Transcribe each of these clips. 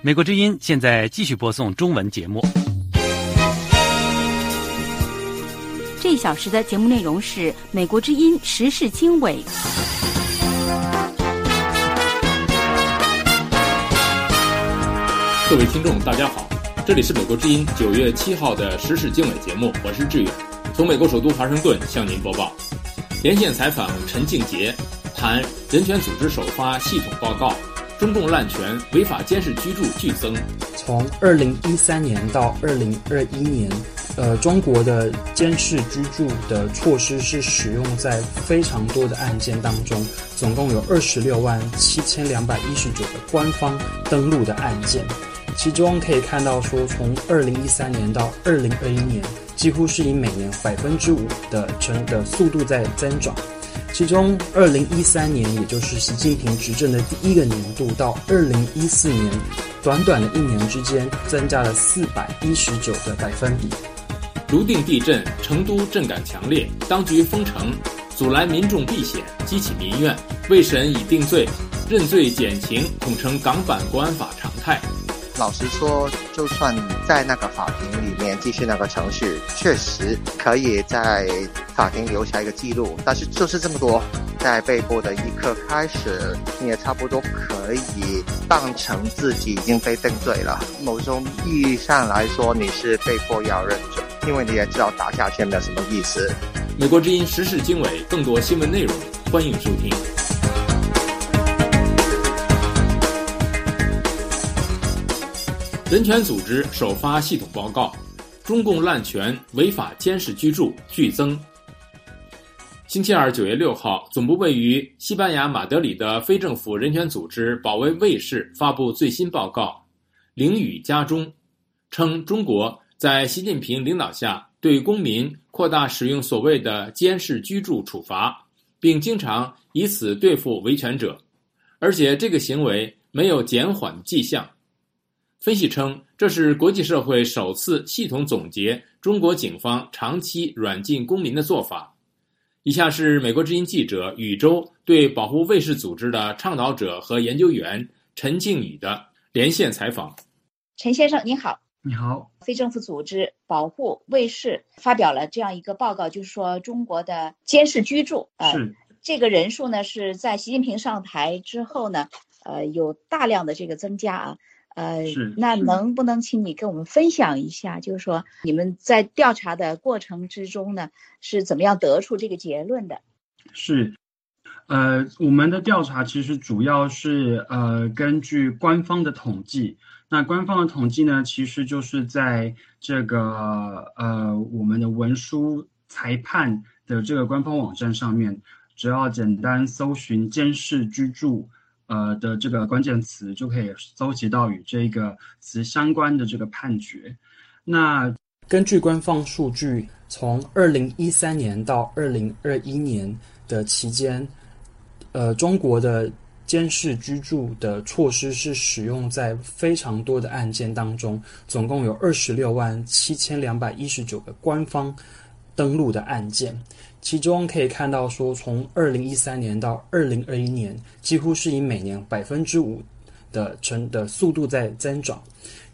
美国之音现在继续播送中文节目。这一小时的节目内容是美国之音时事经纬。各位听众，大家好，这里是美国之音九月七号的时事经纬节目，我是志远，从美国首都华盛顿向您播报。连线采访陈静杰，谈人权组织首发系统报告。中共滥权、违法监视居住剧增。从二零一三年到二零二一年，呃，中国的监视居住的措施是使用在非常多的案件当中，总共有二十六万七千两百一十九个官方登录的案件。其中可以看到说，从二零一三年到二零二一年，几乎是以每年百分之五的成的速度在增长。其中，二零一三年，也就是习近平执政的第一个年度，到二零一四年，短短的一年之间，增加了四百一十九个百分比。泸定地震，成都震感强烈，当局封城，阻拦民众避险，激起民怨。未审已定罪，认罪减刑，统称港版国安法常态。老实说，就算在那个法庭里面继续那个程序，确实可以在法庭留下一个记录。但是就是这么多，在被捕的一刻开始，你也差不多可以当成自己已经被定罪了。某种意义上来说，你是被迫要认罪，因为你也知道打下去没有什么意思。美国之音时事经纬，更多新闻内容，欢迎收听。人权组织首发系统报告：中共滥权、违法监视居住剧增。星期二，九月六号，总部位于西班牙马德里的非政府人权组织保卫卫士发布最新报告《凌雨家中》，称中国在习近平领导下对公民扩大使用所谓的监视居住处罚，并经常以此对付维权者，而且这个行为没有减缓迹象。分析称，这是国际社会首次系统总结中国警方长期软禁公民的做法。以下是美国之音记者禹州对保护卫士组织的倡导者和研究员陈静宇的连线采访。陈先生，您好。你好。非政府组织保护卫士发表了这样一个报告，就是说中国的监视居住，是这个人数呢是在习近平上台之后呢，呃，有大量的这个增加啊。呃，那能不能请你跟我们分享一下，就是说你们在调查的过程之中呢，是怎么样得出这个结论的？是，呃，我们的调查其实主要是呃根据官方的统计，那官方的统计呢，其实就是在这个呃我们的文书裁判的这个官方网站上面，只要简单搜寻监视居住。呃的这个关键词就可以搜集到与这个词相关的这个判决。那根据官方数据，从二零一三年到二零二一年的期间，呃，中国的监视居住的措施是使用在非常多的案件当中，总共有二十六万七千两百一十九个官方登录的案件。其中可以看到，说从二零一三年到二零二一年，几乎是以每年百分之五的成的速度在增长。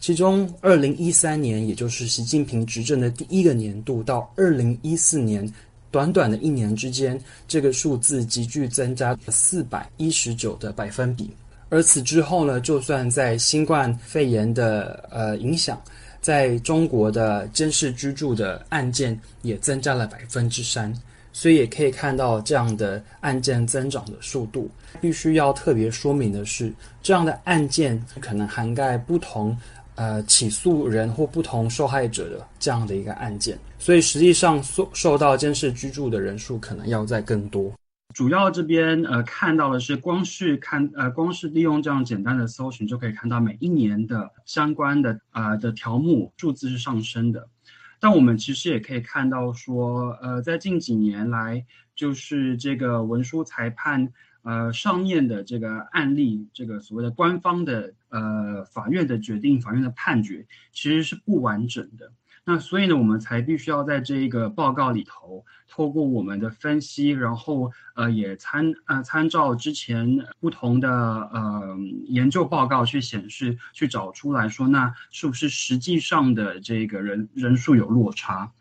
其中二零一三年，也就是习近平执政的第一个年度，到二零一四年，短短的一年之间，这个数字急剧增加四百一十九的百分比。而此之后呢，就算在新冠肺炎的呃影响，在中国的监视居住的案件也增加了百分之三。所以也可以看到这样的案件增长的速度。必须要特别说明的是，这样的案件可能涵盖不同呃起诉人或不同受害者的这样的一个案件。所以实际上受受到监视居住的人数可能要在更多。主要这边呃看到的是，光是看呃光是利用这样简单的搜寻就可以看到每一年的相关的啊的条目数字是上升的。但我们其实也可以看到，说，呃，在近几年来，就是这个文书裁判，呃，上面的这个案例，这个所谓的官方的，呃，法院的决定，法院的判决，其实是不完整的。那所以呢，我们才必须要在这一个报告里头，透过我们的分析，然后呃也参呃参照之前不同的呃研究报告去显示，去找出来说，那是不是实际上的这个人人数有落差？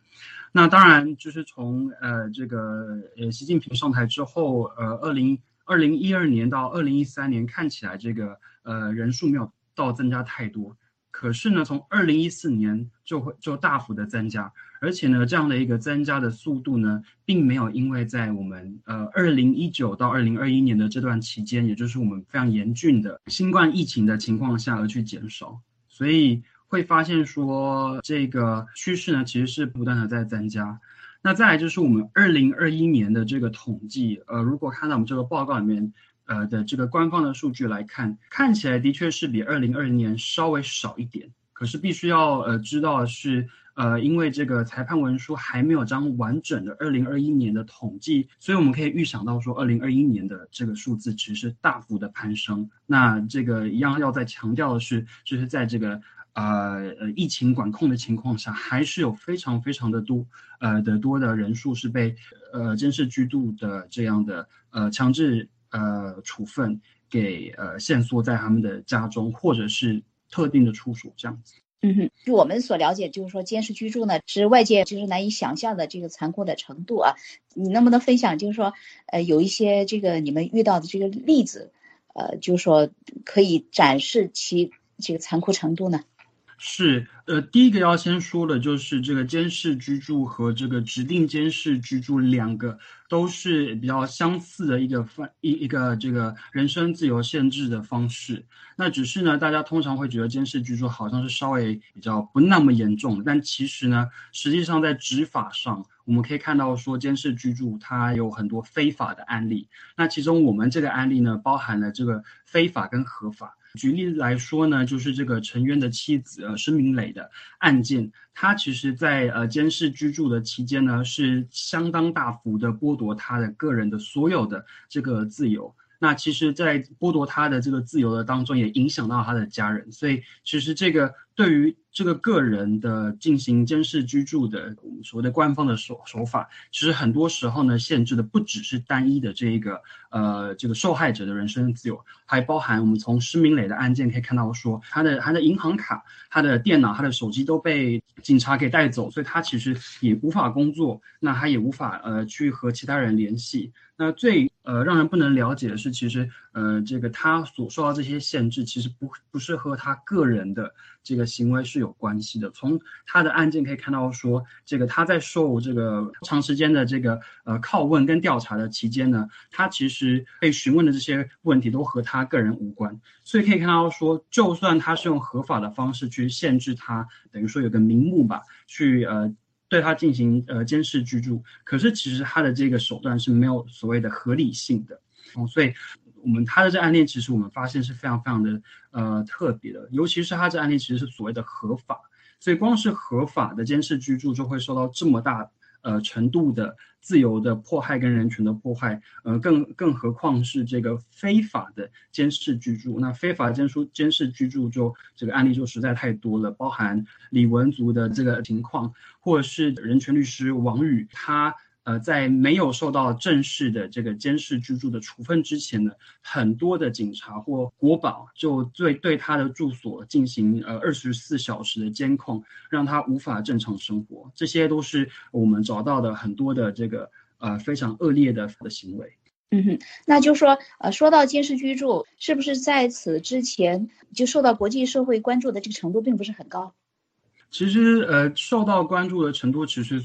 那当然就是从呃这个呃习近平上台之后，呃二零二零一二年到二零一三年看起来这个呃人数没有到增加太多。可是呢，从二零一四年就会就大幅的增加，而且呢，这样的一个增加的速度呢，并没有因为在我们呃二零一九到二零二一年的这段期间，也就是我们非常严峻的新冠疫情的情况下而去减少，所以会发现说这个趋势呢，其实是不断的在增加。那再来就是我们二零二一年的这个统计，呃，如果看到我们这个报告里面。呃的这个官方的数据来看，看起来的确是比二零二零年稍微少一点。可是必须要呃知道是，呃，因为这个裁判文书还没有张完整的二零二一年的统计，所以我们可以预想到说，二零二一年的这个数字其实是大幅的攀升。那这个一样要再强调的是，就是在这个呃呃疫情管控的情况下，还是有非常非常的多呃的多的人数是被呃监视居住的这样的呃强制。呃，处分给呃限缩在他们的家中，或者是特定的处所这样子。嗯哼，据我们所了解，就是说监视居住呢，是外界就是难以想象的这个残酷的程度啊。你能不能分享，就是说，呃，有一些这个你们遇到的这个例子，呃，就是说可以展示其这个残酷程度呢？是，呃，第一个要先说的就是这个监视居住和这个指定监视居住两个都是比较相似的一个方一一个这个人身自由限制的方式。那只是呢，大家通常会觉得监视居住好像是稍微比较不那么严重，但其实呢，实际上在执法上，我们可以看到说监视居住它有很多非法的案例。那其中我们这个案例呢，包含了这个非法跟合法。举例来说呢，就是这个陈渊的妻子呃申明磊的案件，他其实在呃监视居住的期间呢，是相当大幅的剥夺他的个人的所有的这个自由。那其实，在剥夺他的这个自由的当中，也影响到他的家人。所以，其实这个对于这个个人的进行监视居住的我们所谓的官方的手手法，其实很多时候呢，限制的不只是单一的这一个呃这个受害者的人身自由，还包含我们从施明磊的案件可以看到说，他的他的银行卡、他的电脑、他的手机都被警察给带走，所以他其实也无法工作，那他也无法呃去和其他人联系。那最呃让人不能了解的是，其实呃这个他所受到这些限制，其实不不是和他个人的这个行为是有关系的。从他的案件可以看到，说这个他在受这个长时间的这个呃拷问跟调查的期间呢，他其实被询问的这些问题都和他个人无关。所以可以看到说，就算他是用合法的方式去限制他，等于说有个名目吧，去呃。对他进行呃监视居住，可是其实他的这个手段是没有所谓的合理性的，哦，所以我们他的这案例其实我们发现是非常非常的呃特别的，尤其是他这案例其实是所谓的合法，所以光是合法的监视居住就会受到这么大。呃，程度的自由的迫害跟人权的迫害，呃，更更何况是这个非法的监视居住。那非法监视监视居住，就这个案例就实在太多了，包含李文族的这个情况，或者是人权律师王宇他。呃，在没有受到正式的这个监视居住的处分之前呢，很多的警察或国保就对对他的住所进行呃二十四小时的监控，让他无法正常生活。这些都是我们找到的很多的这个呃非常恶劣的的行为。嗯哼，那就说呃，说到监视居住，是不是在此之前就受到国际社会关注的这个程度并不是很高？其实呃，受到关注的程度其实。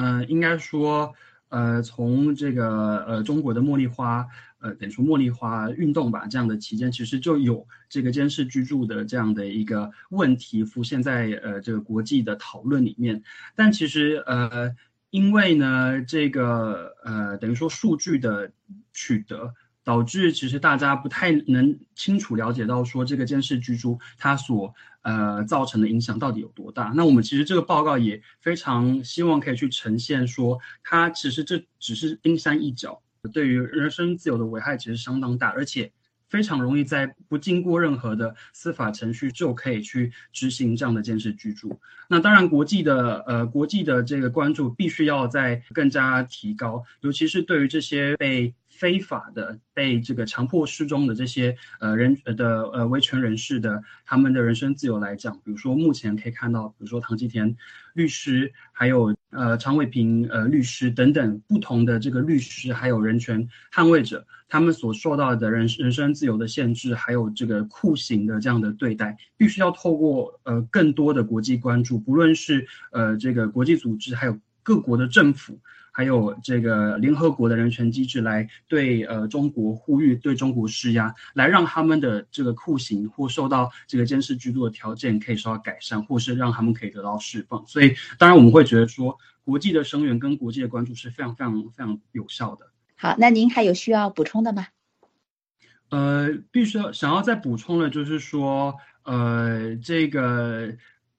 嗯，应该说，呃，从这个呃中国的茉莉花，呃，等于说茉莉花运动吧，这样的期间，其实就有这个监视居住的这样的一个问题浮现在呃这个国际的讨论里面。但其实呃，因为呢，这个呃等于说数据的取得。导致其实大家不太能清楚了解到说这个监视居住它所呃造成的影响到底有多大。那我们其实这个报告也非常希望可以去呈现说，它其实这只是冰山一角，对于人身自由的危害其实相当大，而且非常容易在不经过任何的司法程序就可以去执行这样的监视居住。那当然，国际的呃国际的这个关注必须要在更加提高，尤其是对于这些被。非法的被这个强迫失踪的这些呃人呃的呃维权人士的他们的人身自由来讲，比如说目前可以看到，比如说唐吉田律师，还有呃常伟平呃律师等等不同的这个律师，还有人权捍卫者，他们所受到的人人身自由的限制，还有这个酷刑的这样的对待，必须要透过呃更多的国际关注，不论是呃这个国际组织，还有各国的政府。还有这个联合国的人权机制来对呃中国呼吁，对中国施压，来让他们的这个酷刑或受到这个监视居住的条件可以受到改善，或是让他们可以得到释放。所以，当然我们会觉得说，国际的声援跟国际的关注是非常非常非常有效的。好，那您还有需要补充的吗？呃，必须要想要再补充的，就是说，呃，这个。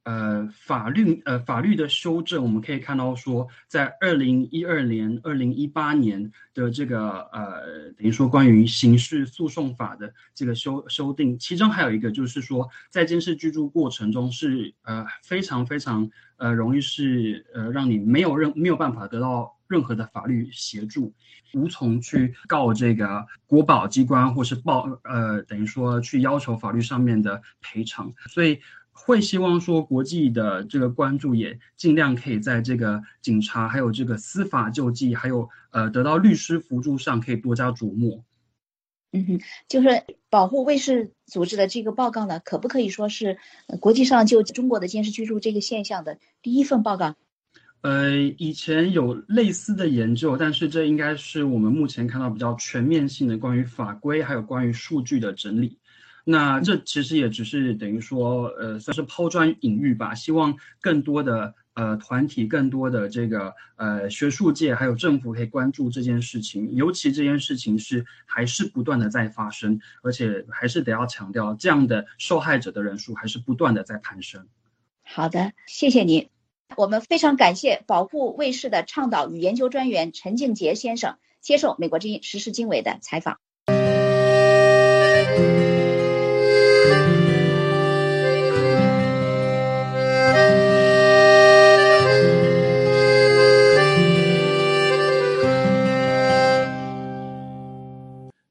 呃，法律呃法律的修正，我们可以看到说，在二零一二年、二零一八年的这个呃，等于说关于刑事诉讼法的这个修修订，其中还有一个就是说，在监视居住过程中是呃非常非常呃容易是呃让你没有任没有办法得到任何的法律协助，无从去告这个国保机关或是报呃等于说去要求法律上面的赔偿，所以。会希望说国际的这个关注也尽量可以在这个警察还有这个司法救济还有呃得到律师辅助上可以多加琢磨。嗯哼，就是保护卫士组织的这个报告呢，可不可以说是国际上就中国的监视居住这个现象的第一份报告？呃，以前有类似的研究，但是这应该是我们目前看到比较全面性的关于法规还有关于数据的整理。那这其实也只是等于说，呃，算是抛砖引玉吧。希望更多的呃团体、更多的这个呃学术界还有政府可以关注这件事情。尤其这件事情是还是不断的在发生，而且还是得要强调，这样的受害者的人数还是不断的在攀升。好的，谢谢您。我们非常感谢保护卫士的倡导与研究专员陈静杰先生接受美国之音时事经纬的采访。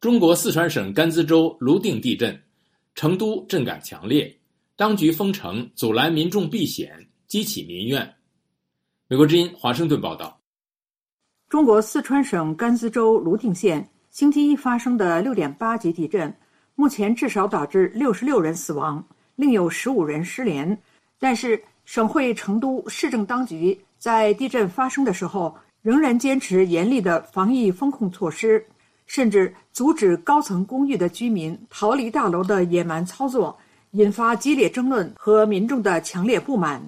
中国四川省甘孜州泸定地震，成都震感强烈，当局封城阻拦民众避险，激起民怨。美国之音华盛顿报道：中国四川省甘孜州泸定县星期一发生的六点八级地震，目前至少导致六十六人死亡，另有十五人失联。但是，省会成都市政当局在地震发生的时候，仍然坚持严厉的防疫风控措施。甚至阻止高层公寓的居民逃离大楼的野蛮操作，引发激烈争论和民众的强烈不满。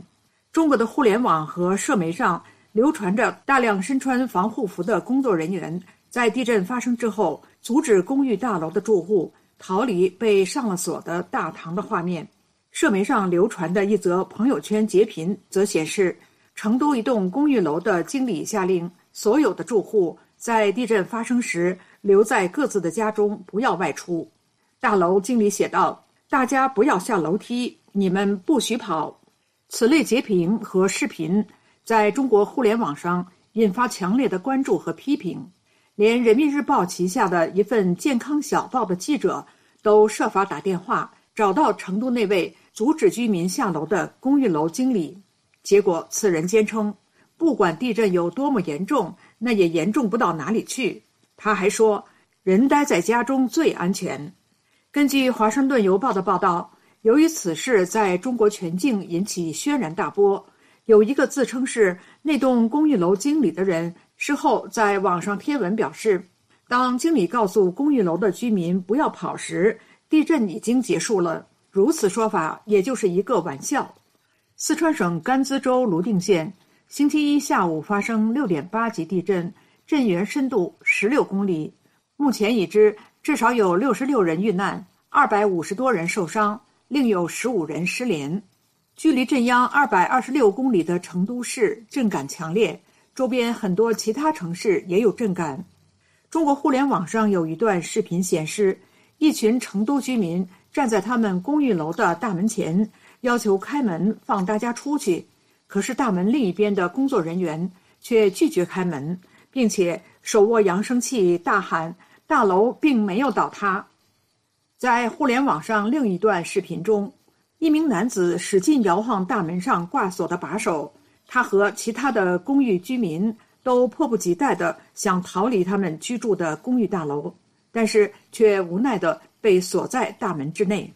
中国的互联网和社媒上流传着大量身穿防护服的工作人员在地震发生之后阻止公寓大楼的住户逃离被上了锁的大堂的画面。社媒上流传的一则朋友圈截屏则显示，成都一栋公寓楼的经理下令所有的住户在地震发生时。留在各自的家中，不要外出。大楼经理写道：“大家不要下楼梯，你们不许跑。”此类截屏和视频在中国互联网上引发强烈的关注和批评，连人民日报旗下的一份健康小报的记者都设法打电话找到成都那位阻止居民下楼的公寓楼经理，结果此人坚称，不管地震有多么严重，那也严重不到哪里去。他还说：“人待在家中最安全。”根据《华盛顿邮报》的报道，由于此事在中国全境引起轩然大波，有一个自称是那栋公寓楼经理的人，事后在网上贴文表示：“当经理告诉公寓楼的居民不要跑时，地震已经结束了。如此说法也就是一个玩笑。”四川省甘孜州泸定县星期一下午发生六点八级地震。震源深度十六公里，目前已知至少有六十六人遇难，二百五十多人受伤，另有十五人失联。距离震央二百二十六公里的成都市震感强烈，周边很多其他城市也有震感。中国互联网上有一段视频显示，一群成都居民站在他们公寓楼的大门前，要求开门放大家出去。可是大门另一边的工作人员却拒绝开门，并且手握扬声器大喊：“大楼并没有倒塌。”在互联网上另一段视频中，一名男子使劲摇晃大门上挂锁的把手，他和其他的公寓居民都迫不及待地想逃离他们居住的公寓大楼。但是却无奈地被锁在大门之内。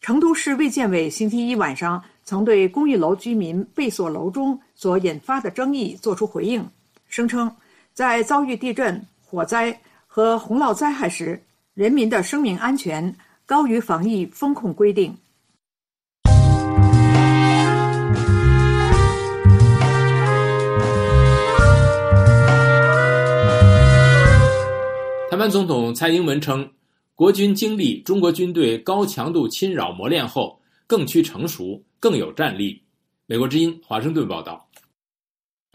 成都市卫健委星期一晚上曾对公寓楼居民被锁楼中所引发的争议作出回应，声称在遭遇地震、火灾和洪涝灾害时，人民的生命安全高于防疫风控规定。台湾总统蔡英文称，国军经历中国军队高强度侵扰磨练后，更趋成熟，更有战力。美国之音华盛顿报道。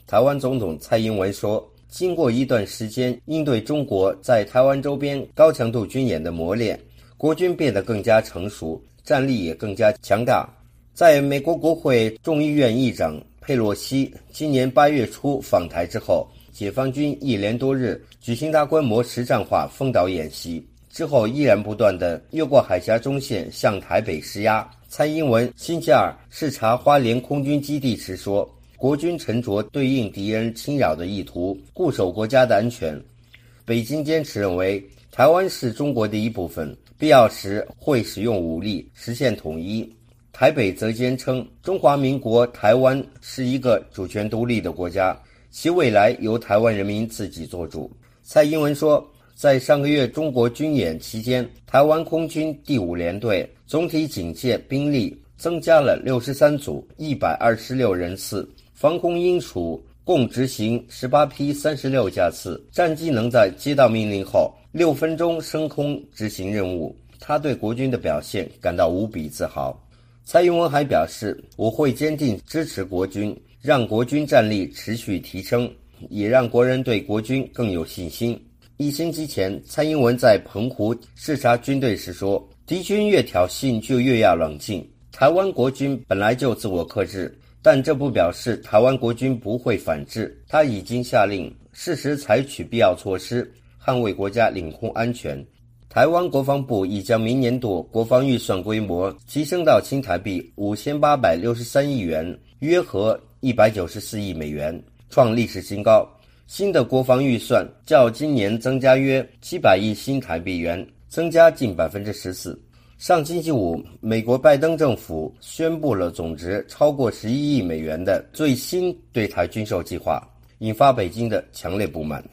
台湾总统蔡英文说，经过一段时间应对中国在台湾周边高强度军演的磨练，国军变得更加成熟，战力也更加强大。在美国国会众议院议长佩洛西今年八月初访台之后。解放军一连多日举行大规模实战化封岛演习之后，依然不断的越过海峡中线向台北施压。蔡英文星期二视察花莲空军基地时说：“国军沉着对应敌人侵扰的意图，固守国家的安全。北京坚持认为台湾是中国的一部分，必要时会使用武力实现统一。台北则坚称中华民国台湾是一个主权独立的国家。”其未来由台湾人民自己做主。蔡英文说，在上个月中国军演期间，台湾空军第五联队总体警戒兵力增加了六十三组，一百二十六人次，防空鹰属共执行十八批三十六架次，战机能在接到命令后六分钟升空执行任务。他对国军的表现感到无比自豪。蔡英文还表示，我会坚定支持国军。让国军战力持续提升，也让国人对国军更有信心。一星期前，蔡英文在澎湖视察军队时说：“敌军越挑衅，就越要冷静。台湾国军本来就自我克制，但这不表示台湾国军不会反制。他已经下令适时采取必要措施，捍卫国家领空安全。台湾国防部已将明年度国防预算规模提升到新台币五千八百六十三亿元，约合。”一百九十四亿美元创历史新高。新的国防预算较今年增加约七百亿新台币元，增加近百分之十四。上星期五，美国拜登政府宣布了总值超过十一亿美元的最新对台军售计划，引发北京的强烈不满。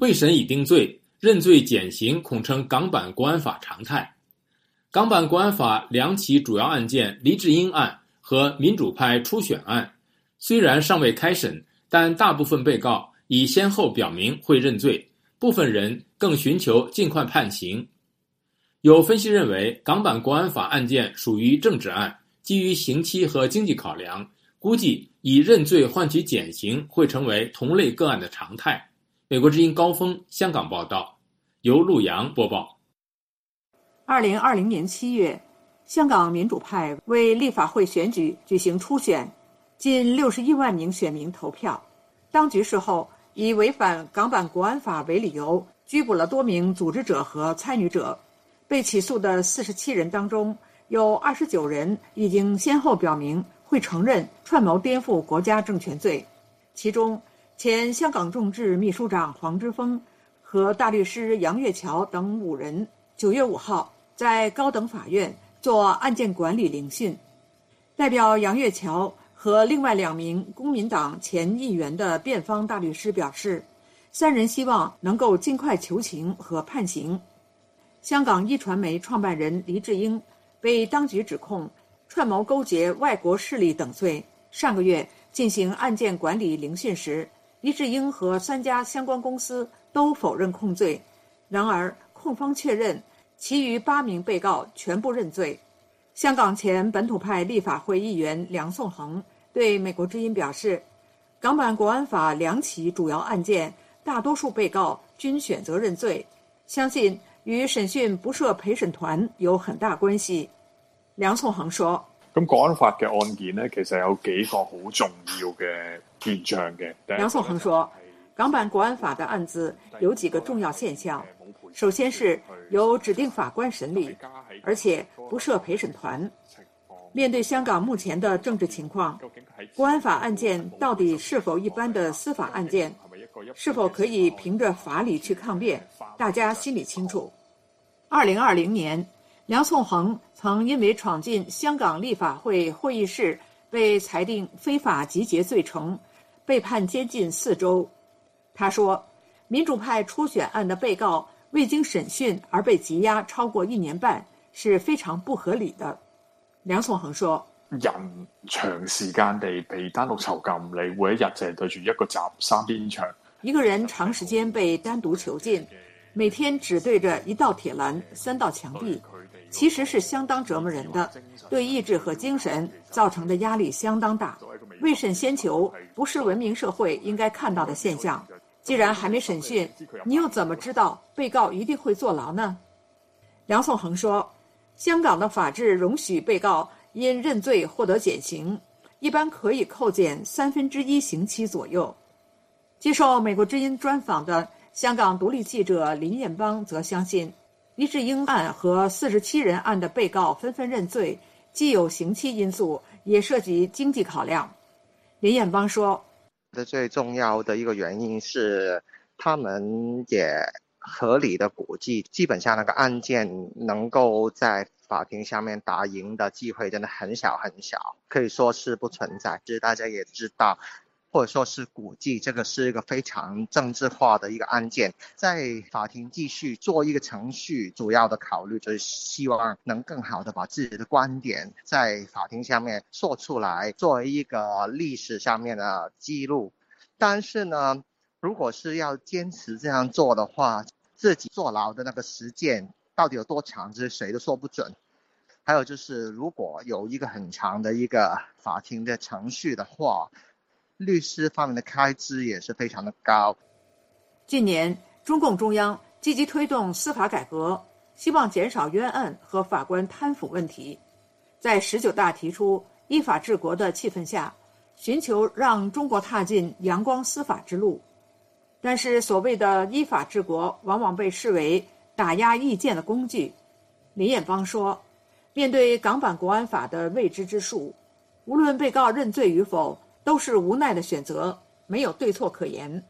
未审已定罪，认罪减刑恐成港版国安法常态。港版国安法两起主要案件黎智英案和民主派初选案，虽然尚未开审，但大部分被告已先后表明会认罪，部分人更寻求尽快判刑。有分析认为，港版国安法案件属于政治案，基于刑期和经济考量，估计以认罪换取减刑会成为同类个案的常态。美国之音高峰香港报道，由陆洋播报。二零二零年七月，香港民主派为立法会选举举行初选，近六十一万名选民投票。当局事后以违反港版国安法为理由，拘捕了多名组织者和参与者。被起诉的四十七人当中，有二十九人已经先后表明会承认串谋颠覆国家政权罪，其中。前香港众志秘书长黄之锋和大律师杨岳桥等五人，九月五号在高等法院做案件管理聆讯。代表杨岳桥和另外两名公民党前议员的辩方大律师表示，三人希望能够尽快求情和判刑。香港一传媒创办人黎智英被当局指控串谋勾结外国势力等罪。上个月进行案件管理聆讯时。黎智英和三家相关公司都否认控罪，然而控方确认其余八名被告全部认罪。香港前本土派立法会议员梁颂恒对美国之音表示，港版国安法两起主要案件，大多数被告均选择认罪，相信与审讯不设陪审团有很大关系。梁颂恒说：“咁國安法嘅案件呢，其實有幾個好重要嘅現象嘅。”梁颂恒說：“港版國安法的案子有幾個重要現象，首先是由指定法官審理，而且不設陪審團。面对香港目前的政治情况，国安法案件到底是否一般的司法案件，是否可以凭着法理去抗辩，大家心里清楚。”二零二零年。梁颂恒曾因为闯进香港立法会会议室，被裁定非法集结罪成，被判监禁四周。他说：“民主派初选案的被告未经审讯而被羁押超过一年半，是非常不合理的。”梁頌恆說：“人長時間地被單獨囚禁，你每一日淨係對住一個閘三邊牆。一個人長時間被單獨囚禁，每天只對着一道鐵欄、三道牆壁。”其實是相當折磨人的，對意志和精神造成的壓力相當大。未審先囚不是文明社會應該看到的現象。既然還沒審訊，你又怎麼知道被告一定會坐牢呢？梁頌恆說：“香港的法治容许被告因认罪获得减刑，一般可以扣减三分之一刑期左右。”接受美国之音专访的香港独立记者林彦邦则相信。黎智英案和四十七人案的被告纷纷认罪，既有刑期因素，也涉及经济考量。林彦邦說：“最重要的一个原因是，他们也合理的估计，基本上那个案件能够在法庭上面打赢的机会真的很小很小，可以说是不存在。其实大家也知道。”或者说是估计，这个是一个非常政治化的一个案件，在法庭继续做一个程序，主要的考虑就是希望能更好的把自己的观点在法庭上面说出来，作为一个历史上面的记录。但是呢，如果是要坚持这样做的话，自己坐牢的那个时间到底有多长，这谁都说不准。还有就是，如果有一个很长的一个法庭的程序的话，律师方面的开支也是非常的高。近年，中共中央积极推动司法改革，希望减少冤案和法官贪腐问题。在十九大提出依法治国的气氛下，寻求让中国踏进阳光司法之路。但是，所谓的依法治国往往被视为打压意见的工具。林彦邦说：“面对港版国安法的未知之数，无论被告认罪与否。”都是无奈的选择，没有对错可言。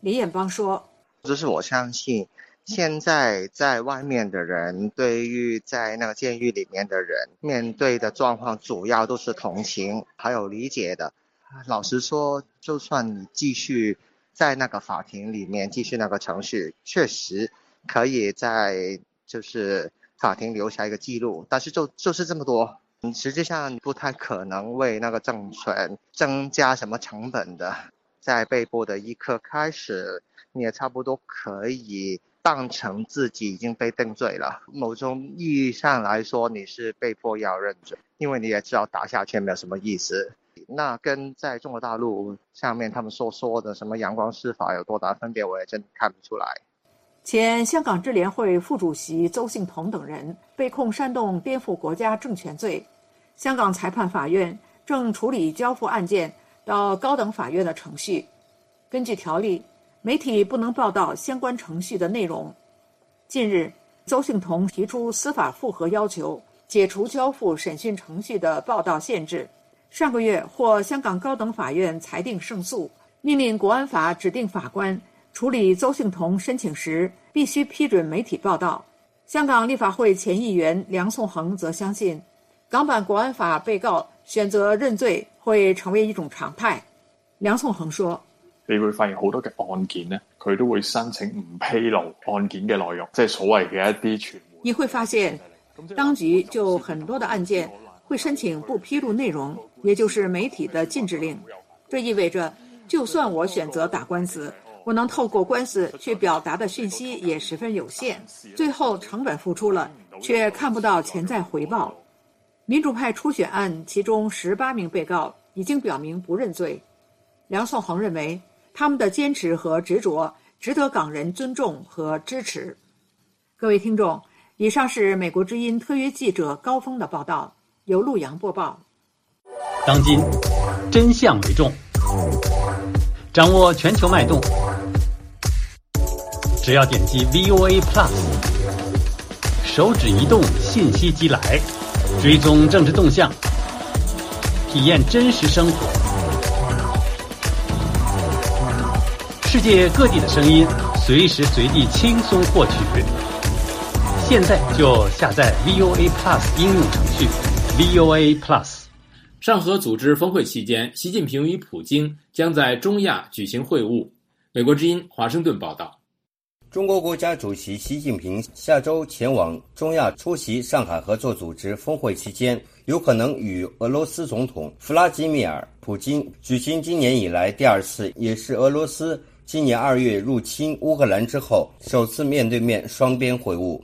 林彦邦说：“就是我相信，现在在外面的人，对于在那个监狱里面的人面对的状况，主要都是同情，还有理解的。老实说，就算你继续在那个法庭里面继续那个程序，确实可以在就是法庭留下一个记录，但是就就是这么多。”实际上不太可能为那个政权增加什么成本的，在被捕的一刻开始，你也差不多可以当成自己已经被定罪了。某种意义上来说，你是被迫要认罪，因为你也知道打下去没有什么意思。那跟在中国大陆上面他们所说的什么阳光司法有多大分别，我也真看不出来。前香港智联会副主席邹幸彤等人被控煽动颠覆国家政权罪。香港裁判法院正处理交付案件到高等法院的程序。根据条例，媒体不能报道相关程序的内容。近日，邹幸彤提出司法复核要求，解除交付审讯程序的报道限制。上个月获香港高等法院裁定胜诉，命令国安法指定法官处理邹幸彤申请时必须批准媒体报道。香港立法会前议员梁颂恒则相信。港版国安法被告选择认罪会成为一种常态。梁颂恒说：你會發現好多嘅案件呢，佢都會申請唔披露案件嘅內容，即係所謂嘅一啲傳媒。你會發現，當局就很多的案件會申請不披露內容，也就是媒体的禁止令。这意味着，就算我选择打官司，我能透过官司去表达的讯息也十分有限，最后成本付出了，却看不到潜在回报。民主派初选案，其中十八名被告已经表明不认罪。梁颂恒认为，他们的坚持和执着值得港人尊重和支持。各位听众，以上是美国之音特约记者高峰的报道，由陆阳播报。当今，真相为重，掌握全球脉动，只要点击 VOA Plus，手指移动，信息即来，追踪政治动向，体验真实生活，世界各地的声音，随时随地轻松获取。现在就下载 VOA Plus 应用程序，VOA Plus。上合组织峰会期间，习近平与普京将在中亚举行会晤。美国之音华盛顿报道：中国国家主席习近平下周前往中亚出席上海合作组织峰会期间，有可能与俄罗斯总统弗拉基米尔·普京举行今年以来第二次，也是俄罗斯今年二月入侵乌克兰之后首次面对面双边会晤。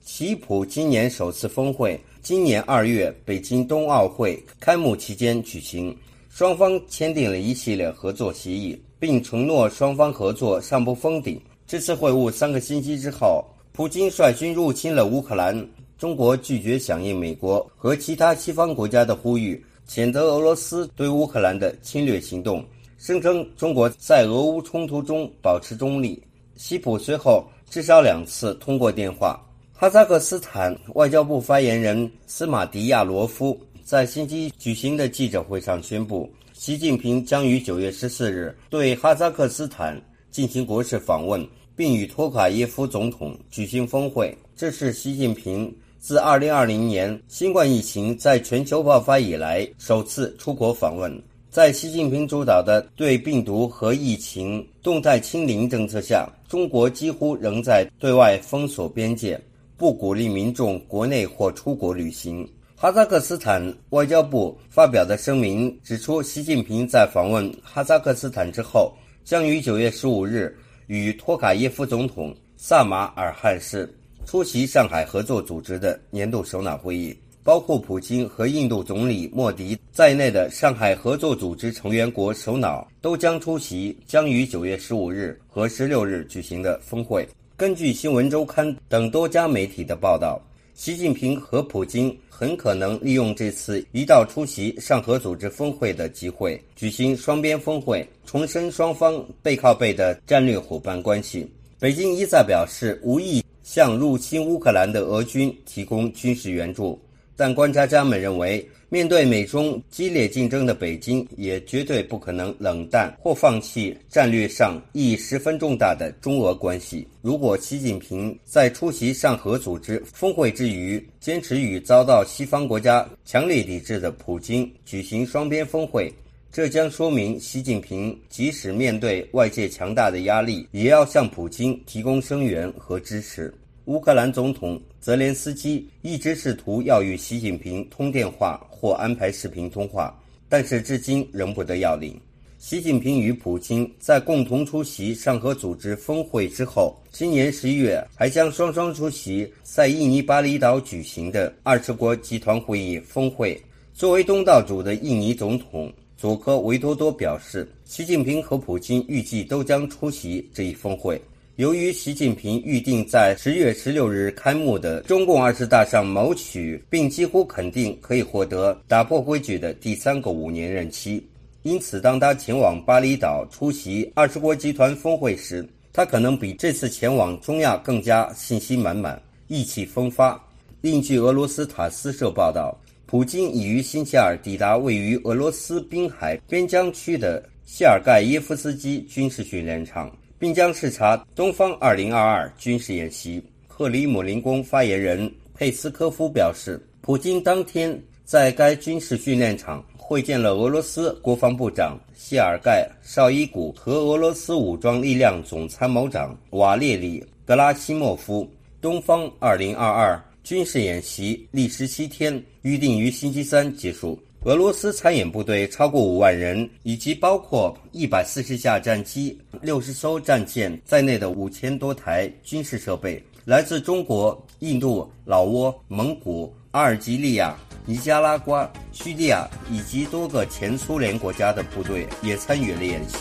习普今年首次峰会，今年二月北京冬奥会开幕期间举行，双方签订了一系列合作协议，并承诺双方合作尚不封顶。这次会晤三个星期之后，普京率军入侵了乌克兰，中国拒绝响应美国和其他西方国家的呼吁，谴责俄罗斯对乌克兰的侵略行动，声称中国在俄乌冲突中保持中立。习普随后至少两次通过电话。哈萨克斯坦外交部发言人斯马迪亚罗夫在星期举行的记者会上宣布，习近平将于九月十四日对哈萨克斯坦进行国事访问，并与托卡耶夫总统举行峰会。这是习近平自二零二零年新冠疫情在全球爆发以来首次出国访问。在习近平主导的对病毒和疫情动态清零政策下，中国几乎仍在对外封锁边界。不鼓励民众国内或出国旅行。哈萨克斯坦外交部发表的声明指出，习近平在访问哈萨克斯坦之后，将于九月十五日与托卡耶夫总统、萨马尔汗市出席上海合作组织的年度首脑会议。包括普京和印度总理莫迪在内的上海合作组织成员国首脑都将出席将于九月十五日和十六日举行的峰会。根据《新闻周刊》等多家媒体的报道，习近平和普京很可能利用这次一道出席上合组织峰会的机会，举行双边峰会，重申双方背靠背的战略伙伴关系。北京一再表示无意向入侵乌克兰的俄军提供军事援助，但观察家们认为。面对美中激烈竞争的北京，也绝对不可能冷淡或放弃战略上意义十分重大的中俄关系。如果习近平在出席上合组织峰会之余，坚持与遭到西方国家强烈抵制的普京举行双边峰会，这将说明习近平即使面对外界强大的压力，也要向普京提供声援和支持。乌克兰总统泽连斯基一直试图要与习近平通电话或安排视频通话，但是至今仍不得要领。习近平与普京在共同出席上合组织峰会之后，今年十一月还将双双出席在印尼巴厘岛举行的二十国集团会议峰会。作为东道主的印尼总统佐科维多多表示，习近平和普京预计都将出席这一峰会。由于习近平预定在十月十六日开幕的中共二十大上谋取，并几乎肯定可以获得打破规矩的第三个五年任期，因此当他前往巴厘岛出席二十国集团峰会时，他可能比这次前往中亚更加信心满满、意气风发。另据俄罗斯塔斯社报道，普京已于星期二抵达位于俄罗斯滨海边疆区的谢尔盖耶夫斯基军事训练场。并将视察东方2022军事演习。克里姆林宫发言人佩斯科夫表示，普京当天在该军事训练场会见了俄罗斯国防部长谢尔盖·绍伊古和俄罗斯武装力量总参谋长瓦列里·格拉西莫夫。东方2022军事演习历时七天，预定于星期三结束。俄罗斯参演部队超过五万人，以及包括一百四十架战机、六十艘战舰在内的五千多台军事设备，来自中国、印度、老挝、蒙古、阿尔及利亚、尼加拉瓜、叙利亚以及多个前苏联国家的部队也参与了演习。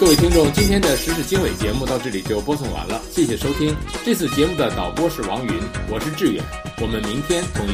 各位听众，今天的时事经纬节目到这里就播送完了，谢谢收听。这次节目的导播是王云，我是志远，我们明天同一。